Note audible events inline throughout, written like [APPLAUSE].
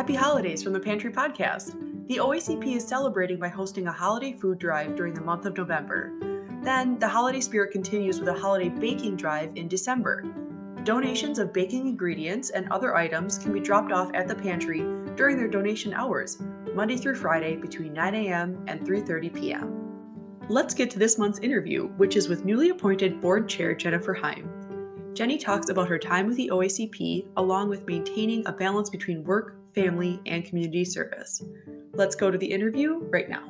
Happy holidays from the Pantry Podcast. The OACP is celebrating by hosting a holiday food drive during the month of November. Then, the holiday spirit continues with a holiday baking drive in December. Donations of baking ingredients and other items can be dropped off at the pantry during their donation hours, Monday through Friday between 9 a.m. and 3:30 p.m. Let's get to this month's interview, which is with newly appointed board chair Jennifer Heim. Jenny talks about her time with the OACP along with maintaining a balance between work, family, and community service. Let's go to the interview right now.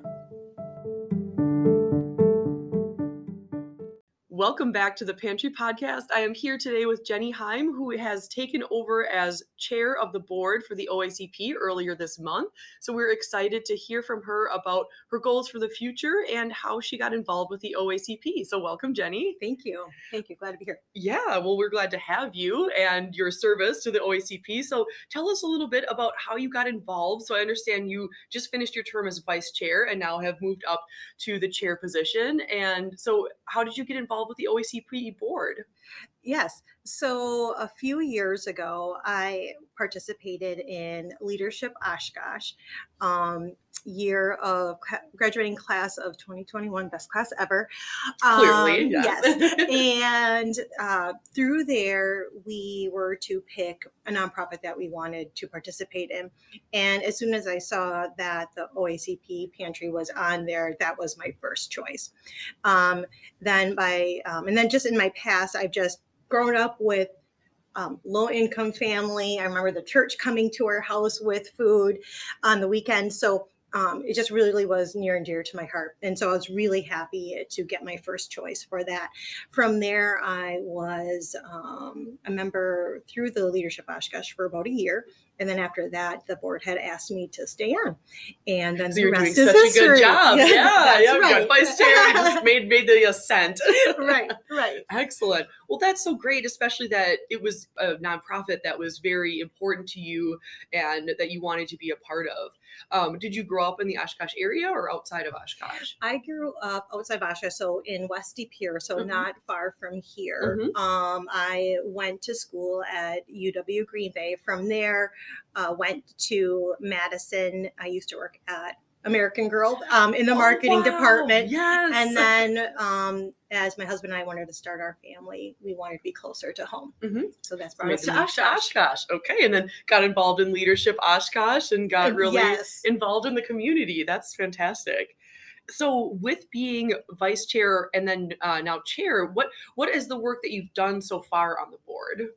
Welcome back to the Pantry Podcast. I am here today with Jenny Heim, who has taken over as chair of the board for the OACP earlier this month. So we're excited to hear from her about her goals for the future and how she got involved with the OACP. So welcome, Jenny. Thank you. Thank you. Glad to be here. Yeah, well, we're glad to have you and your service to the OACP. So tell us a little bit about how you got involved. So I understand you just finished your term as vice chair and now have moved up to the chair position. And so, how did you get involved with the OACP board? Yes. So a few years ago, I participated in Leadership Oshkosh, um, year of graduating class of 2021, best class ever. Clearly, Um, yes. and uh, through there, we were to pick a nonprofit that we wanted to participate in. And as soon as I saw that the OACP pantry was on there, that was my first choice. Um, then by um, and then just in my past, I've just grown up with um, low income family. I remember the church coming to our house with food on the weekend. So um, it just really was near and dear to my heart. And so I was really happy to get my first choice for that. From there, I was um, a member through the Leadership Oshkosh for about a year. And then after that, the board had asked me to stay on. And then So the you're doing rest such is a good job. [LAUGHS] Yeah, that's yeah. right. Vice chair just [LAUGHS] made made the ascent. right, right. [LAUGHS] Excellent. Well, that's so great, especially that it was a nonprofit that was very important to you and that you wanted to be a part of. Um, did you grow up in the Oshkosh area or outside of Oshkosh? I grew up outside of Oshkosh, so in West De Pere, so Mhm. not far from here. Mhm. Um, I went to school at UW Green Bay. From there, uh, went to Madison. I used to work at American Girl um, in the marketing Oh, wow. department. Yes. And then, um, as my husband and I wanted to start our family, we wanted to be closer to home. Mhm. So that's brought us to Oshkosh. Oshkosh. Okay, and then got involved in leadership Oshkosh and got really yes. involved in the community. That's fantastic. So, with being vice chair and then uh, now chair, what what is the work that you've done so far on the board?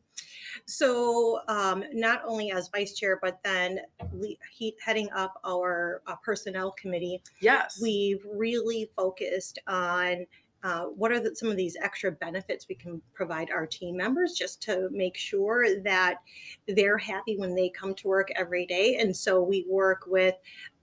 So, um, not only as vice chair, but then le- he, heading up our uh, personnel committee, Yes. we've really focused on uh, what are the, some of these extra benefits we can provide our team members just to make sure that they're happy when they come to work every day. And so we work with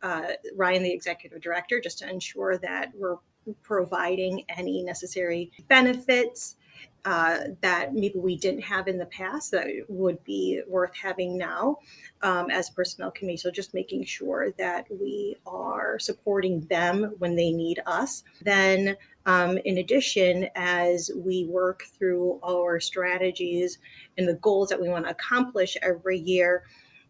uh, Ryan, the executive director, just to ensure that we're providing any necessary benefits uh, that maybe we didn't have in the past that would be worth having now um, as personnel committee. So just making sure that we are supporting them when they need us. Then, um, in addition, as we work through our strategies and the goals that we want to accomplish every year,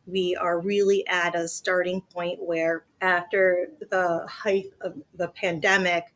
we are really at a starting point where after the height of the pandemic,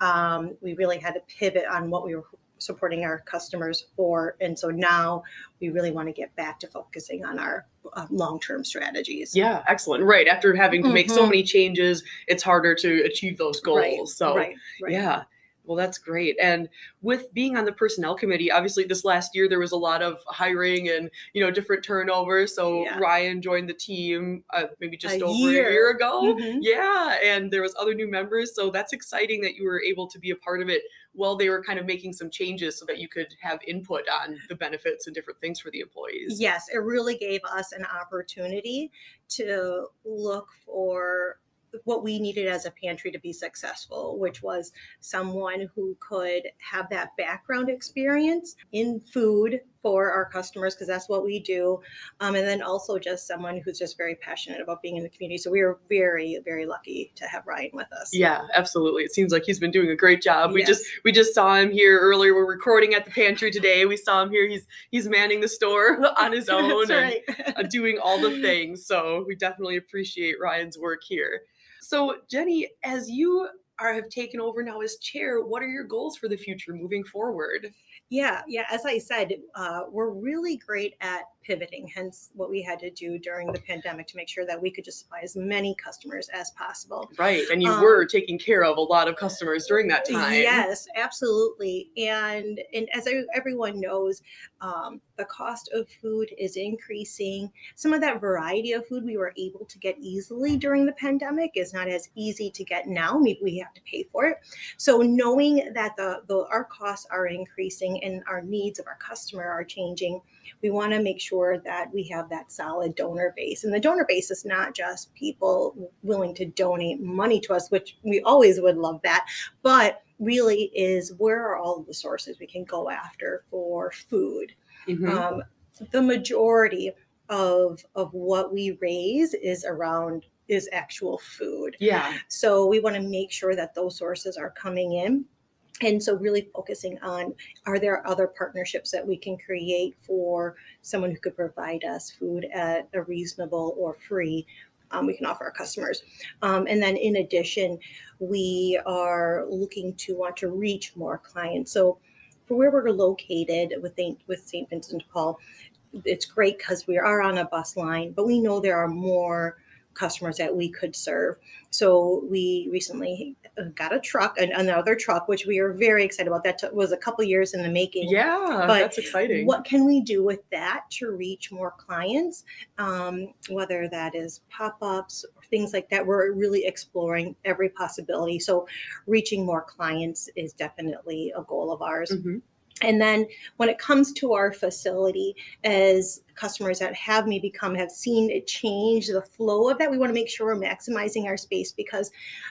um, we really had to pivot on what we were supporting our customers for. And so now we really want to get back to focusing on our uh, long term strategies. Yeah, excellent. Right. After having to make so Mhm. many changes, it's harder to achieve those goals. Right, so, right, right. yeah. Well, that's great. And with being on the personnel committee, obviously this last year there was a lot of hiring and you know different turnover. So Yeah. Ryan joined the team uh, maybe just A over a year. year ago. Mhm. Yeah, and there was other new members, so that's exciting that you were able to be a part of it while they were kind of making some changes so that you could have input on the benefits and different things for the employees. Yes, it really gave us an opportunity to look for what we needed as a pantry to be successful, which was someone who could have that background experience in food for our customers because that's what we do. Um, and then also just someone who's just very passionate about being in the community. So we were very, very lucky to have Ryan with us. Yeah, absolutely. It seems like he's been doing a great job. We just we just saw him here earlier. We're recording at the pantry today. We saw him here. He's he's manning the store [LAUGHS] on his own and right. doing all the [LAUGHS] things. So we definitely appreciate Ryan's work here. So Jenny, as you are have taken over now as chair, what are your goals for the future moving forward? Yeah, yeah. As I said, uh, we're really great at pivoting, hence what we had to do during the pandemic to make sure that we could just supply as many customers as possible. Right. And you um, were taking care of a lot of customers during that time. Yes, absolutely. And and as everyone knows, um, the cost of food is increasing. Some of that variety of food we were able to get easily during the pandemic is not as easy to get now. Maybe we have to pay for it. So knowing that the, the our costs are increasing and our needs of our customer are changing, we want to make sure that we have that solid donor base. And the donor base is not just people willing to donate money to us, which we always would love that, but really is where are all the sources we can go after for food. Mm-hmm. Um, the majority of of what we raise is around is actual food. Yeah. So we want to make sure that those sources are coming in and so really focusing on are there other partnerships that we can create for someone who could provide us food at a reasonable or free um, we can offer our customers um, and then in addition we are looking to want to reach more clients so for where we're located with, with st vincent de paul it's great because we are on a bus line but we know there are more customers that we could serve. So we recently got a truck, and another truck, which we are very excited about. That was a couple years in the making. Yeah, but that's exciting. What can we do with that to reach more clients? Um, whether that is pop ups or things like that, we're really exploring every possibility. So reaching more clients is definitely a goal of ours. Mm-hmm. And then when it comes to our facility, as customers that have maybe come have seen it change the flow of that, we want to make sure we're maximizing our space because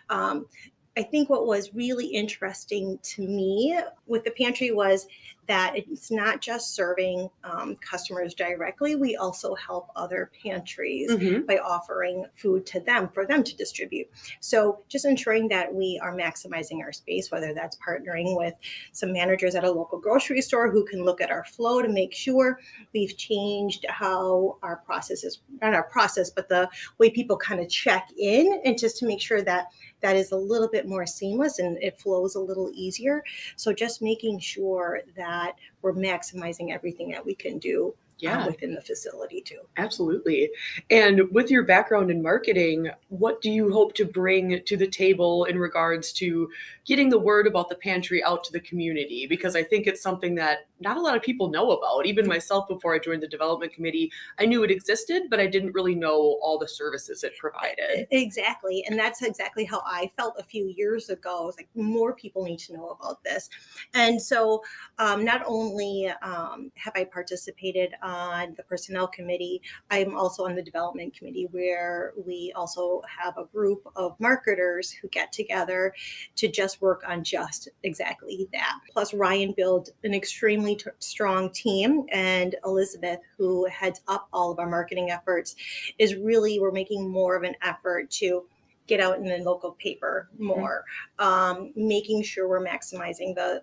um, I think what was really interesting to me with the pantry was that it's not just serving um, customers directly. We also help other pantries mm-hmm. by offering food to them for them to distribute. So just ensuring that we are maximizing our space, whether that's partnering with some managers at a local grocery store who can look at our flow to make sure we've changed how our process is not our process, but the way people kind of check in and just to make sure that that is a little bit more seamless and it flows a little easier. So just making sure that we're maximizing everything that we can do yeah. Um, within the facility too. Absolutely. And with your background in marketing, what do you hope to bring to the table in regards to getting the word about the pantry out to the community? Because I think it's something that not a lot of people know about. Even myself, before I joined the development committee, I knew it existed, but I didn't really know all the services it provided. Exactly. And that's exactly how I felt a few years ago. I was like, more people need to know about this. And so um, not only um, have I participated on the personnel committee. I'm also on the development committee where we also have a group of marketers who get together to just work on just exactly that. Plus, Ryan built an extremely t- strong team, and Elizabeth, who heads up all of our marketing efforts, is really, we're making more of an effort to get out in the local paper mm-hmm. more, mm-hmm. um, making sure we're maximizing the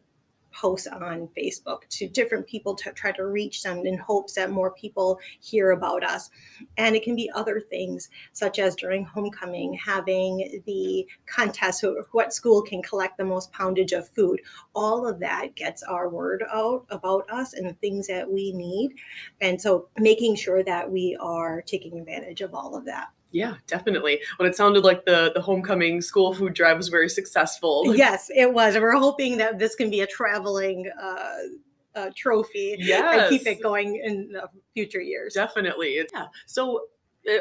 posts on Facebook to different people to try to reach them in hopes that more people hear about us. And it can be other things, such as during homecoming, having the contest of what school can collect the most poundage of food. All of that gets our word out about us and the things that we need. And so making sure that we are taking advantage of all of that. Yeah, definitely. When it sounded like the the homecoming school food drive was very successful. Yes, it was. We're hoping that this can be a traveling uh, uh, trophy yes. and keep it going in the future years. Definitely. Yeah. So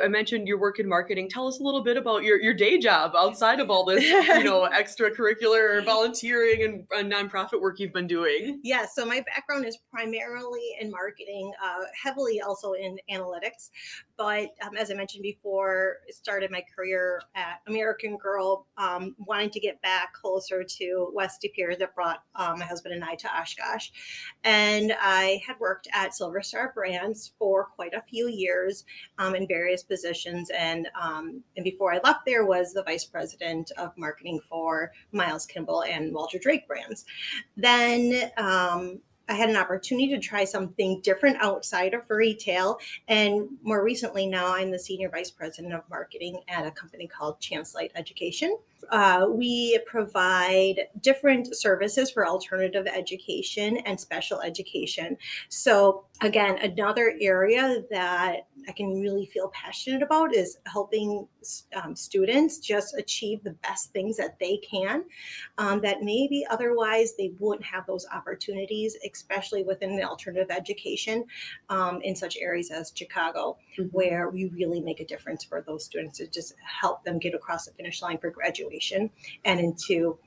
I mentioned your work in marketing. Tell us a little bit about your, your day job outside of all this, you know, [LAUGHS] extracurricular volunteering and, and nonprofit work you've been doing. Yeah, so my background is primarily in marketing, uh, heavily also in analytics. But um, as I mentioned before, I started my career at American Girl, um, wanting to get back closer to West De that brought um, my husband and I to Oshkosh. And I had worked at Silver Star Brands for quite a few years um, in various various positions. And um, and before I left there was the vice president of marketing for Miles Kimball and Walter Drake brands. Then um, I had an opportunity to try something different outside of retail. And more recently, now I'm the senior vice president of marketing at a company called ChanceLight Education. Uh, we provide different services for alternative education and special education. So, again, another area that I can really feel passionate about is helping um, students just achieve the best things that they can, um, that maybe otherwise they wouldn't have those opportunities, especially within the alternative education um, in such areas as Chicago, mm-hmm. where we really make a difference for those students to just help them get across the finish line for graduation and into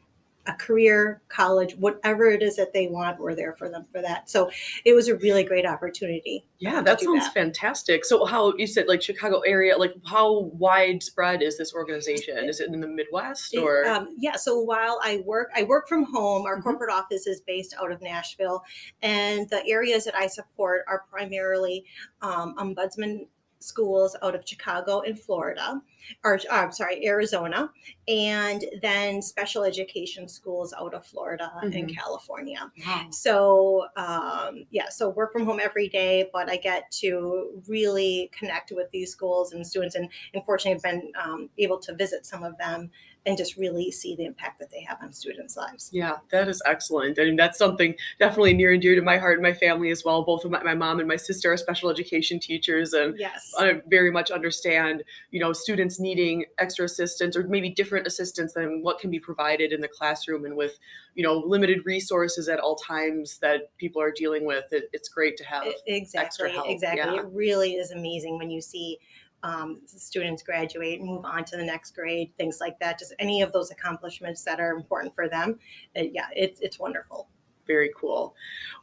a career, college, whatever it is that they want, we're there for them for that. So it was a really great opportunity. Yeah, that sounds that. fantastic. So how you said like Chicago area, like how widespread is this organization? Is it in the Midwest or? Um, yeah. So while I work, I work from home. Our mm-hmm. corporate office is based out of Nashville, and the areas that I support are primarily um, ombudsman schools out of Chicago and Florida, or uh, I'm sorry, Arizona, and then special education schools out of Florida mm-hmm. and California. Wow. So, um, yeah, so work from home every day, but I get to really connect with these schools and students, and unfortunately, I've been um, able to visit some of them and just really see the impact that they have on students' lives. Yeah, that is excellent. I mean, that's something definitely near and dear to my heart and my family as well. Both of my, my mom and my sister are special education teachers, and yes. I very much understand, you know, students needing extra assistance or maybe different assistance than what can be provided in the classroom and with, you know, limited resources at all times that people are dealing with. It, it's great to have exactly, extra help. Exactly. Yeah. It really is amazing when you see um, students graduate, move on to the next grade, things like that. Just any of those accomplishments that are important for them. Uh, yeah, it's it's wonderful. Very cool.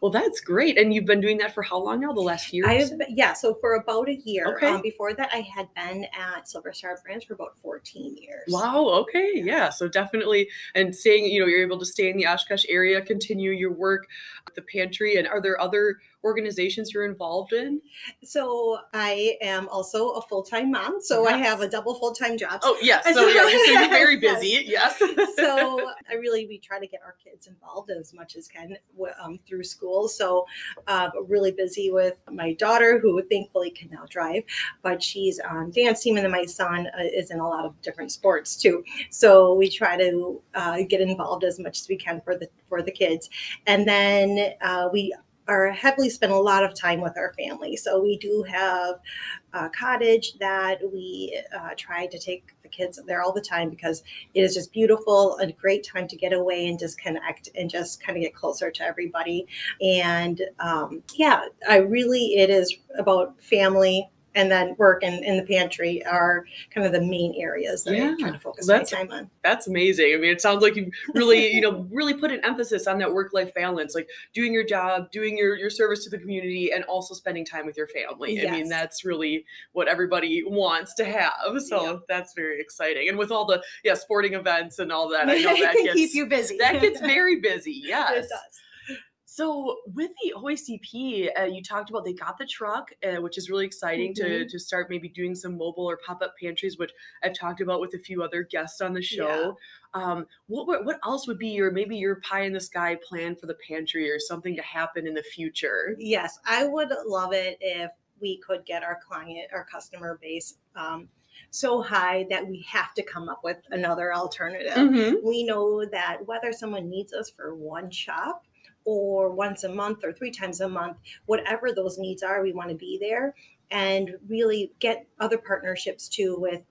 Well, that's great. And you've been doing that for how long now? The last year? I've yeah. So for about a year. Okay. Um, before that, I had been at Silver Star Brands for about 14 years. Wow. Okay. Yeah. So definitely, and saying you know you're able to stay in the Oshkosh area, continue your work at the pantry, and are there other organizations you're involved in? So I am also a full time mom. So yes. I have a double full time job. Oh yes. [LAUGHS] So, yeah, so you're [LAUGHS] very busy. yes. yes. so [LAUGHS] I really we try to get our kids involved as much as can um, through school. So uh, really busy with my daughter, who thankfully can now drive, but she's on dance team, and then my son uh, is in a lot of different sports too. So we try to uh, get involved as much as we can for the for the kids, and then uh, we are heavily spend a lot of time with our family. So we do have a cottage that we uh, try to take the kids there all the time because it is just beautiful, a great time to get away and disconnect and just kind of get closer to everybody. And um, yeah, I really, it is about family and then work in, in the pantry are kind of the main areas that yeah, I'm trying to focus my time on. That's amazing. I mean, it sounds like you really, you know, really put an emphasis on that work-life balance, like doing your job, doing your, your service to the community, and also spending time with your family. Yes. I mean, that's really what everybody wants to have. So yeah. that's very exciting. And with all the yeah, sporting events and all that, I know [LAUGHS] that gets, keep you busy. That gets [LAUGHS] very busy. Yes. So with the OACP, uh, you talked about they got the truck, uh, which is really exciting mm-hmm. to to start maybe doing some mobile or pop up pantries, which I've talked about with a few other guests on the show. Yeah. Um, what what else would be your maybe your pie in the sky plan for the pantry or something to happen in the future? Yes, I would love it if we could get our client, our customer base. Um, so high that we have to come up with another alternative. Mm-hmm. We know that whether someone needs us for one shop or once a month or three times a month, whatever those needs are, we want to be there and really get other partnerships too with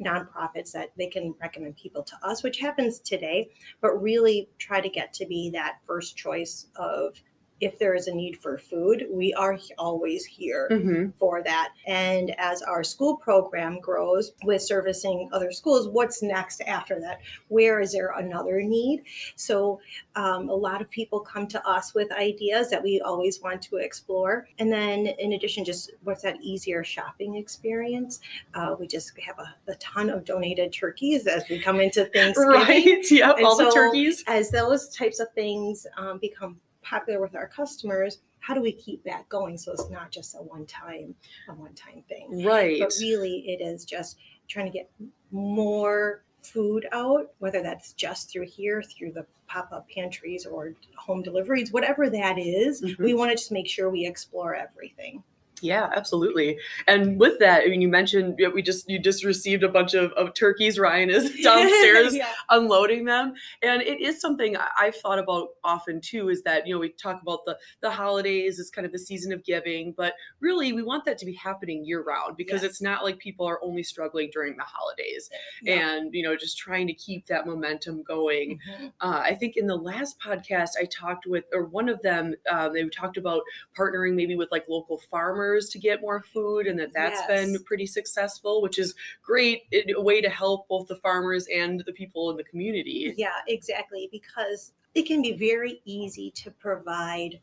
nonprofits that they can recommend people to us, which happens today, but really try to get to be that first choice of if there is a need for food, we are always here Mhm. for that. And as our school program grows with servicing other schools, what's next after that? Where is there another need? So um, a lot of people come to us with ideas that we always want to explore. And then in addition, just what's that easier shopping experience? Uh, we just have a, a ton of donated turkeys as we come into [LAUGHS] Thanksgiving Right. Yep. And All the turkeys. as those types of things um, become popular with our customers, how do we keep that going so it's not just a one time a one time thing? Right. But really, it is just trying to get more food out, whether that's just through here, through the pop up pantries or home deliveries, whatever that is, Mhm. We want to just make sure we explore everything. Yeah, absolutely. And with that, I mean, you mentioned yeah, we just you just received a bunch of, of turkeys. Ryan is [LAUGHS] downstairs yeah. unloading them, and it is something I've thought about often too. Is that you know we talk about the the holidays is kind of the season of giving, but really we want that to be happening year round because Yes. it's not like people are only struggling during the holidays, and you know just trying to keep that momentum going. Mhm. uh, I think in the last podcast I talked with, or one of them, um, they talked about partnering maybe with like local farmers to get more food, and that that's been pretty successful, which is great, a way to help both the farmers and the people in the community. Yeah, exactly. Because it can be very easy to provide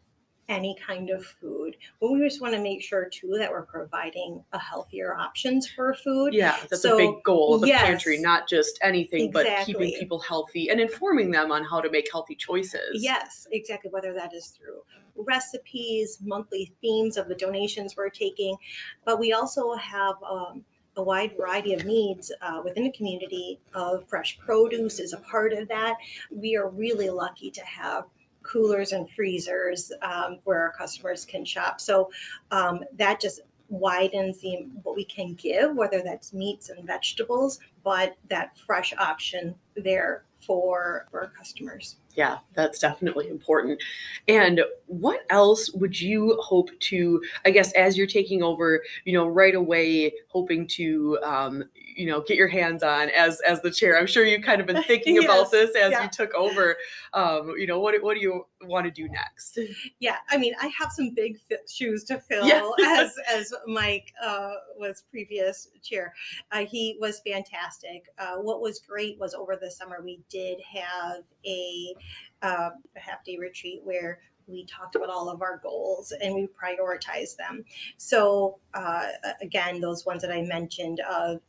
any kind of food. But we just want to make sure too that we're providing a healthier options for food. Yeah, that's So, a big goal of the yes. pantry, not just anything, but keeping people healthy and informing them on how to make healthy choices. Yes, exactly. Whether that is through recipes, monthly themes of the donations we're taking, but we also have um, a wide variety of needs uh, within the community. Of fresh produce is a part of that. We are really lucky to have coolers and freezers um, where our customers can shop. So um, that just widens the what we can give, whether that's meats and vegetables, but that fresh option there for for our customers. Yeah, that's definitely important. And what else would you hope to, I guess, as you're taking over, you know, right away, hoping to, um, you know, get your hands on as as the chair? I'm sure you've kind of been [LAUGHS] thinking Yes, about this as yeah. you took over. Um, you know, what what do you want to do next? Yeah, I mean, I have some big shoes to fill Yeah. [LAUGHS] as as Mike uh, was previous chair. Uh, he was fantastic. Uh, what was great was over the summer we did have a, uh, a half day retreat where we talked about all of our goals and we prioritized them. So uh, again, those ones that I mentioned of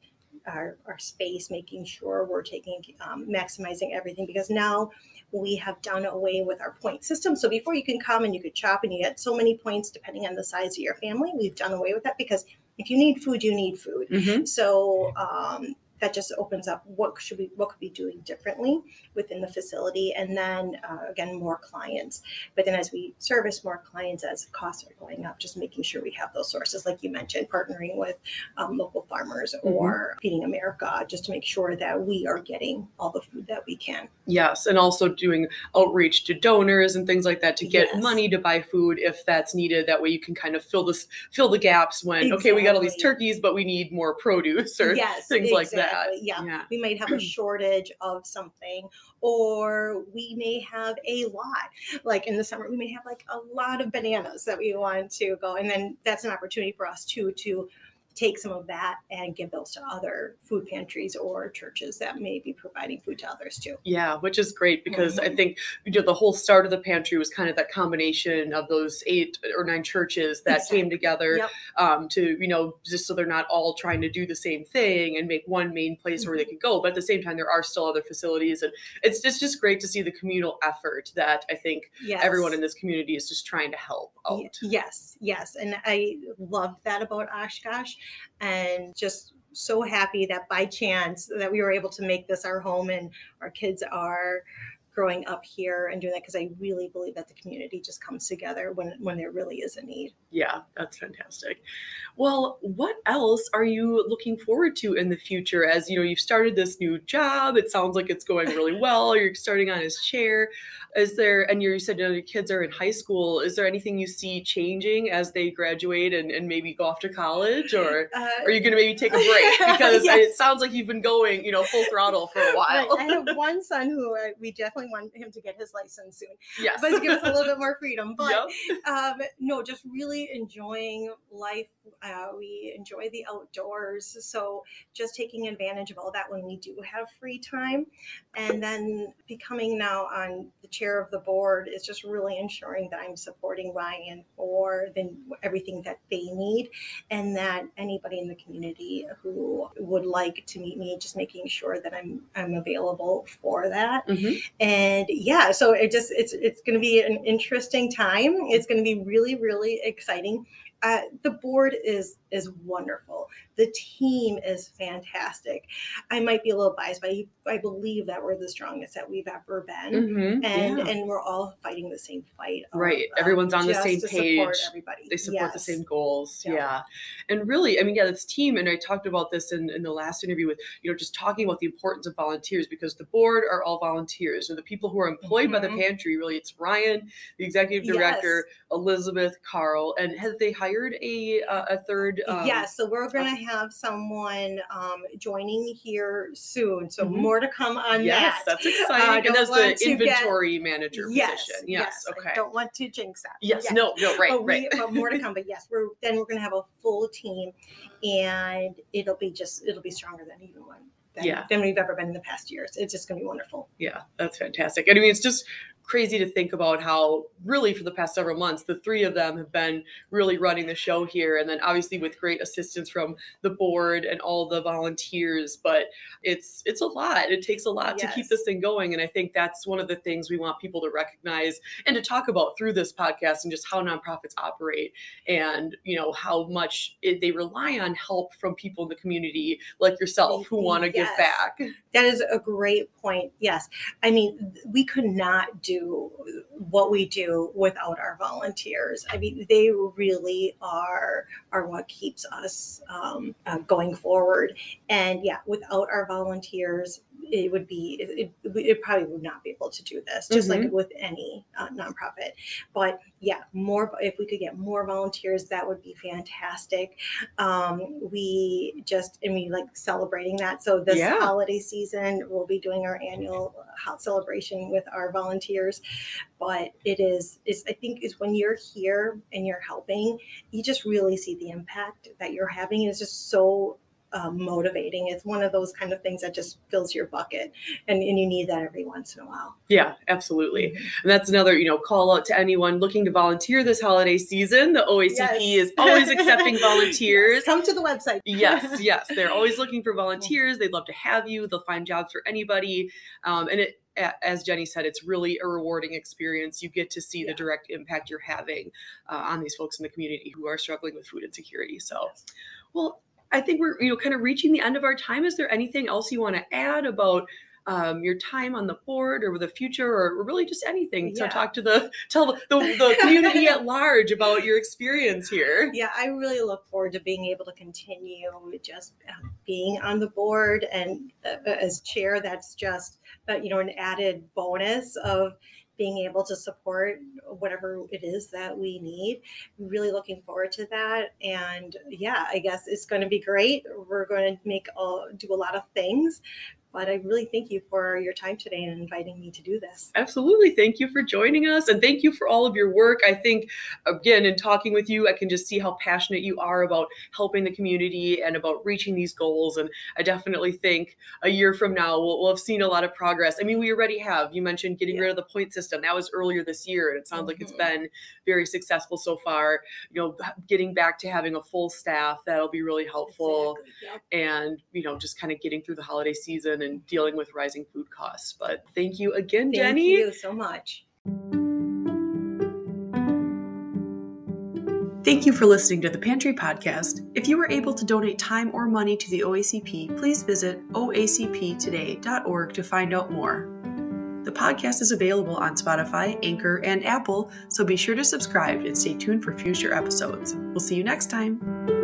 our, our space, making sure we're taking um, maximizing everything because now we have done away with our point system. So before you can come and you could shop and you get so many points depending on the size of your family, we've done away with that because if you need food, you need food. Mhm. So um, that just opens up what should we what could we be doing differently within the facility, and then uh, again more clients. But then as we service more clients, as costs are going up, just making sure we have those sources, like you mentioned, partnering with um, local farmers or Feeding America, just to make sure that we are getting all the food that we can. Yes, and also doing outreach to donors and things like that to get Yes. money to buy food if that's needed. That way you can kind of fill this fill the gaps when okay, we got all these turkeys, but we need more produce or yes, things like that. Exactly, uh, Yeah. Yeah. we might have a [CLEARS THROAT] shortage of something or we may have a lot like in the summer we may have like a lot of bananas that we want to go and then that's an opportunity for us too to take some of that and give those to other food pantries or churches that may be providing food to others too Yeah, which is great because I Mhm. think you know the whole start of the pantry was kind of that combination of those eight or nine churches that came together Yep. um, to you know just so they're not all trying to do the same thing and make one main place where they Mm-hmm. go, but at the same time there are still other facilities and it's it's just great to see the communal effort that I think yes everyone in this community is just trying to help out. Yes, yes. And I loved that about Oshkosh and just so happy that by chance that we were able to make this our home and our kids are growing up here and doing that because I really believe that the community just comes together when when there really is a need. Yeah, that's fantastic. Well, what else are you looking forward to in the future? As you know, you've started this new job. It sounds like it's going really [LAUGHS] well. You're starting on his chair. Is there, and you said you know, your kids are in high school. Is there anything you see changing as they graduate and, and maybe go off to college? Or Uh, are you going to maybe take a break? [LAUGHS] Because Yes. it sounds like you've been going, you know, full throttle for a while. Right. I have one son who I, we definitely definitely want him to get his license soon. Yes. But to give us a little bit more freedom. [LAUGHS] But Yep. um, no, just really enjoying life. Uh, we enjoy the outdoors. So just taking advantage of all that when we do have free time. And then becoming now on the chair of the board is just really ensuring that I'm supporting Ryan for the, everything that they need and that anybody in the community who would like to meet me, just making sure that I'm I'm available for that Mhm. and yeah so it just it's it's going to be an interesting time. It's going to be really really exciting. Uh, the board is is wonderful the team is fantastic i might be a little biased but i, believe that we're the strongest that we've ever been Mhm. and Yeah. and we're all fighting the same fight of, Right. um, Everyone's on the same page. everybody they support the same goals Yeah. yeah. and really i mean yeah this team and i talked about this in, in the last interview with you know just talking about the importance of volunteers because the board are all volunteers and the people who are employed by the Mhm. pantry really it's ryan the executive director Yes. elizabeth carl and have they hired a uh, a third um, yeah, so we're going to have someone um, joining here soon. So Mhm. more to come on yes that. that's Uh, exciting don't and that's the to get- inventory manager yes, position yes, I okay don't want to jinx that. yes Yes. no no right but, we, right but more to [LAUGHS] come. But yes, we're then we're going to have a full team, and it'll be just it'll be stronger than even one than, Yeah. than we've ever been in the past years. It's just going to be wonderful. Yeah, that's fantastic. And I mean, it's just crazy to think about how, really, for the past several months, the three of them have been really running the show here. And then, obviously, with great assistance from the board and all the volunteers. But it's it's a lot. It takes a lot to keep this thing going. And I think that's one of the things we want people to recognize and to talk about through this podcast and just how nonprofits operate and you know how much it, they rely on help from people in the community like yourself who want to Yes. give back. That is a great point. Yes. I mean, we could not do what we do without our volunteers. I mean, they really are are what keeps us um, uh, going forward. And yeah, without our volunteers, it would be it, it, probably would not be able to do this just like with any uh, nonprofit. But yeah more if we could get more volunteers that would be fantastic. Um, we just and we like celebrating that. So this Yeah. holiday season we'll be doing our annual hot celebration with our volunteers. But it is is i think is when you're here and you're helping you just really see the impact that you're having. It's just so um, motivating it's one of those kind of things that just fills your bucket and, and you need that every once in a while Yeah, absolutely. And that's another, you know, call out to anyone looking to volunteer this holiday season. The OACP Yes. is always accepting [LAUGHS] volunteers. come to the website yes, [LAUGHS] yes. They're always looking for volunteers. They'd love to have you. They'll find jobs for anybody. Um, and it, as Jenny said, it's really a rewarding experience. You get to see the direct impact you're having uh, on these folks in the community who are struggling with food insecurity. So, well, I think we're you know kind of reaching the end of our time. Is there anything else you want to add about um, your time on the board or the future or really just anything to Yeah. talk to the tell the, the, the community at [LAUGHS] large about your experience here? yeah i really look forward to being able to continue just uh, being on the board and uh, as chair that's just uh, you know an added bonus of being able to support whatever it is that we need. Really looking forward to that. And yeah i guess it's going to be great. We're going to make a, do a lot of things but i really thank you for your time today and inviting me to do this Absolutely. Thank you for joining us and thank you for all of your work. I think, again, in talking with you, I can just see how passionate you are about helping the community and about reaching these goals. And I definitely think a year from now, we'll, we'll have seen a lot of progress. I mean, we already have. You mentioned getting Yeah. rid of the point system. That was earlier this year, and it sounds like it's mm-hmm. been very successful so far. You know, getting back to having a full staff, that'll be really helpful Exactly. Yep. and you know just kind of getting through the holiday season and dealing with rising food costs but thank you again thank jenny you so much Thank you for listening to the Pantry Podcast. If you were able to donate time or money to the OACP, please visit oacptoday.org to find out more. The podcast is available on Spotify, Anchor, and Apple, so be sure to subscribe and stay tuned for future episodes. We'll see you next time.